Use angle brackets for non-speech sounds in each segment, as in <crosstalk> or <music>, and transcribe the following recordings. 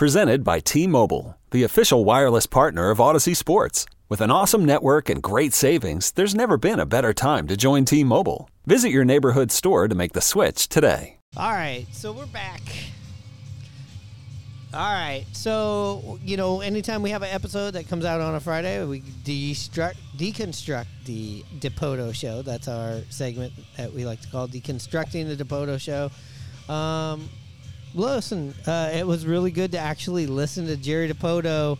Presented by T Mobile, the official wireless partner of Audacy Sports. With an awesome network and great savings, there's never been a better time to join T Mobile. Visit your neighborhood store to make the switch today. All right, so we're back. All right, so you know, anytime we have an episode that comes out on a Friday, we destruct, deconstruct the Dipoto Show. That's our segment that we like to call deconstructing the Dipoto Show. Um, listen, uh, it was really good to actually listen to Jerry Dipoto,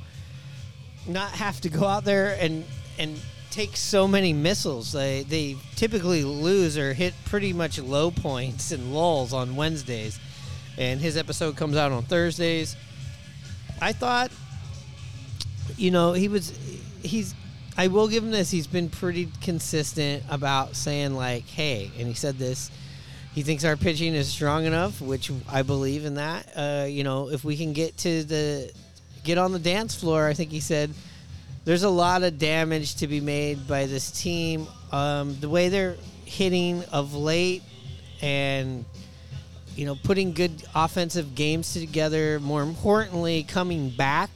not have to go out there and and take so many missiles. They they typically lose or hit pretty much low points and lulls on Wednesdays, and his episode comes out on Thursdays. I thought, you know, he was he's. I will give him this. He's been pretty consistent about saying like, "Hey," and he said this. He thinks our pitching is strong enough, which I believe in that. Uh, you know, if we can get to the get on the dance floor, I think he said there's a lot of damage to be made by this team. Um, the way they're hitting of late, and you know, putting good offensive games together. More importantly, coming back.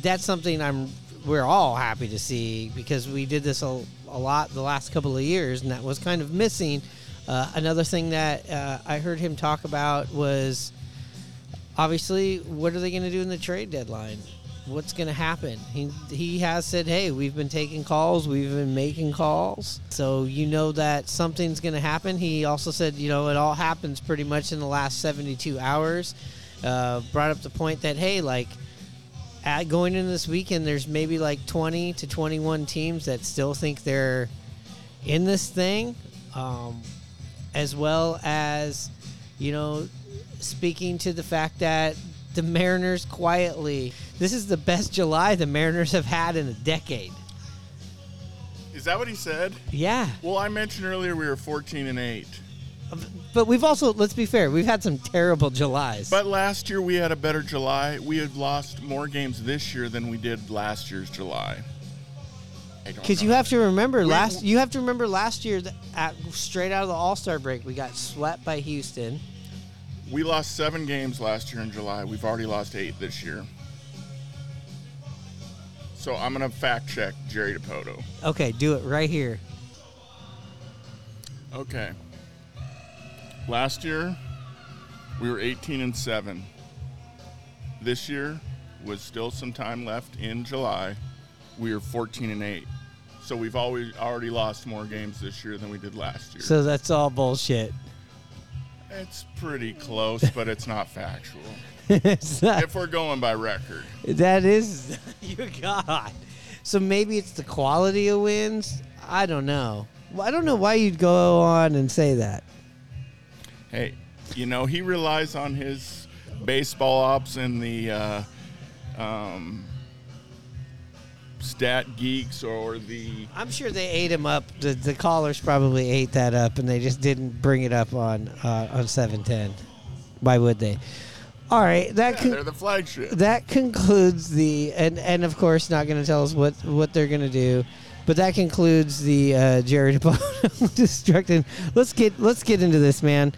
That's something I'm. We're all happy to see because we did this a, a lot the last couple of years, and that was kind of missing. Uh, another thing that uh, I heard him talk about was obviously what are they going to do in the trade deadline? What's going to happen? He he has said, "Hey, we've been taking calls, we've been making calls, so you know that something's going to happen." He also said, "You know, it all happens pretty much in the last 72 hours." Uh, brought up the point that hey, like at going into this weekend, there's maybe like 20 to 21 teams that still think they're in this thing. Um, as well as, you know, speaking to the fact that the Mariners quietly, this is the best July the Mariners have had in a decade. Is that what he said? Yeah. Well, I mentioned earlier we were 14 and 8. But we've also, let's be fair, we've had some terrible Julys. But last year we had a better July. We had lost more games this year than we did last year's July. Because you have to remember last, you have to remember last year at, straight out of the All Star break, we got swept by Houston. We lost seven games last year in July. We've already lost eight this year. So I'm gonna fact check Jerry Dipoto. Okay, do it right here. Okay. Last year we were 18 and seven. This year was still some time left in July. We are 14 and eight. So we've always already lost more games this year than we did last year. So that's all bullshit. It's pretty close, but it's not factual. <laughs> it's not, if we're going by record. That is, <laughs> you God. So maybe it's the quality of wins. I don't know. I don't know why you'd go on and say that. Hey, you know he relies on his baseball ops and the uh, um, stat geeks or the. I'm sure they ate him up. The, the callers probably ate that up, and they just didn't bring it up on uh, on 710. Why would they? All right, that Yeah, con- they're the flagship. that concludes the and and of course not going to tell us what what they're going to do, but that concludes the uh, Jared <laughs> destructing. Let's get let's get into this, man.